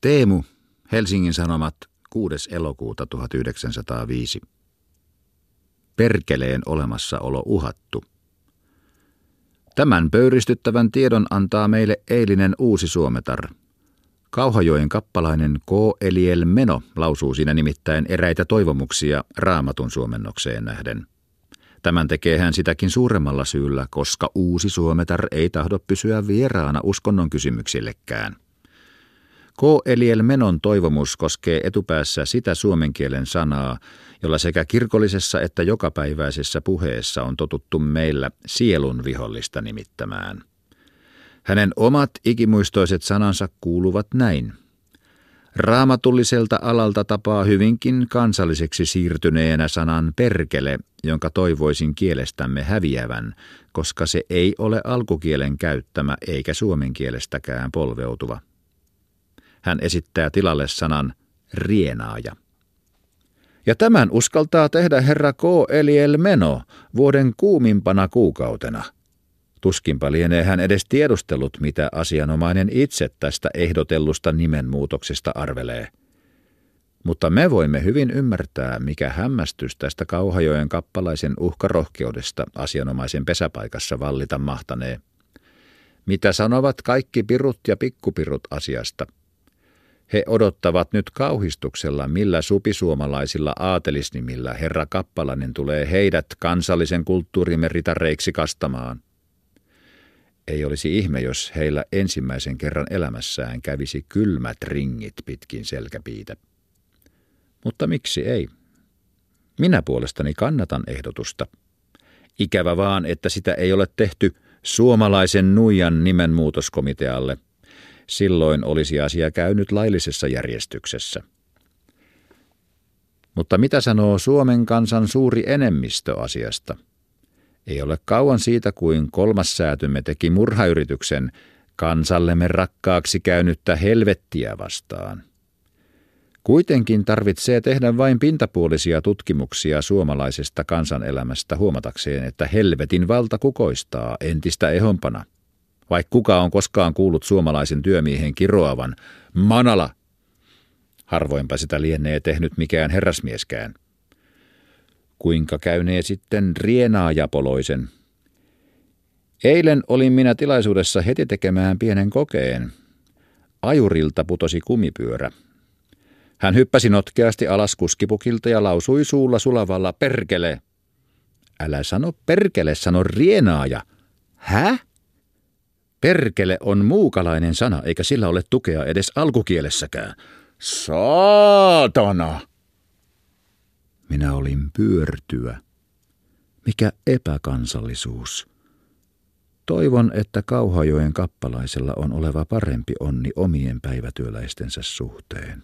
Teemu, Helsingin Sanomat, 6. elokuuta 1905. Perkeleen olemassaolo uhattu. Tämän pöyristyttävän tiedon antaa meille eilinen uusi suometar. Kauhajoen kappalainen K. Eliel Meno lausuu siinä nimittäin eräitä toivomuksia raamatun suomennokseen nähden. Tämän tekee hän sitäkin suuremmalla syyllä, koska uusi suometar ei tahdo pysyä vieraana uskonnon kysymyksillekään. K. Eliel Menon toivomus koskee etupäässä sitä suomen kielen sanaa, jolla sekä kirkollisessa että jokapäiväisessä puheessa on totuttu meillä sielun vihollista nimittämään. Hänen omat ikimuistoiset sanansa kuuluvat näin. Raamatulliselta alalta tapaa hyvinkin kansalliseksi siirtyneenä sanan perkele, jonka toivoisin kielestämme häviävän, koska se ei ole alkukielen käyttämä eikä suomen kielestäkään polveutuva. Hän esittää tilalle sanan rienaaja. Ja tämän uskaltaa tehdä herra K. Eliel Meno vuoden kuumimpana kuukautena. Tuskinpa lienee hän edes tiedustellut, mitä asianomainen itse tästä ehdotellusta nimenmuutoksesta arvelee. Mutta me voimme hyvin ymmärtää, mikä hämmästys tästä Kauhajoen kappalaisen uhkarohkeudesta asianomaisen pesäpaikassa vallita mahtanee. Mitä sanovat kaikki pirut ja pikkupirut asiasta – he odottavat nyt kauhistuksella, millä supisuomalaisilla aatelisnimillä herra Kappalainen tulee heidät kansallisen kulttuurimme ritareiksi kastamaan. Ei olisi ihme, jos heillä ensimmäisen kerran elämässään kävisi kylmät ringit pitkin selkäpiitä. Mutta miksi ei? Minä puolestani kannatan ehdotusta. Ikävä vaan, että sitä ei ole tehty suomalaisen nuijan nimenmuutoskomitealle – silloin olisi asia käynyt laillisessa järjestyksessä. Mutta mitä sanoo Suomen kansan suuri enemmistö asiasta? Ei ole kauan siitä, kuin kolmas säätymme teki murhayrityksen kansallemme rakkaaksi käynyttä helvettiä vastaan. Kuitenkin tarvitsee tehdä vain pintapuolisia tutkimuksia suomalaisesta kansanelämästä huomatakseen, että helvetin valta kukoistaa entistä ehompana – vaikka kuka on koskaan kuullut suomalaisen työmiehen kiroavan, manala! Harvoinpa sitä lienee tehnyt mikään herrasmieskään. Kuinka käynee sitten Japoloisen? Eilen olin minä tilaisuudessa heti tekemään pienen kokeen. Ajurilta putosi kumipyörä. Hän hyppäsi notkeasti alas kuskipukilta ja lausui suulla sulavalla perkele. Älä sano perkele, sano rienaaja. Hä? Perkele on muukalainen sana, eikä sillä ole tukea edes alkukielessäkään. Saatana! Minä olin pyörtyä. Mikä epäkansallisuus. Toivon, että Kauhajoen kappalaisella on oleva parempi onni omien päivätyöläistensä suhteen.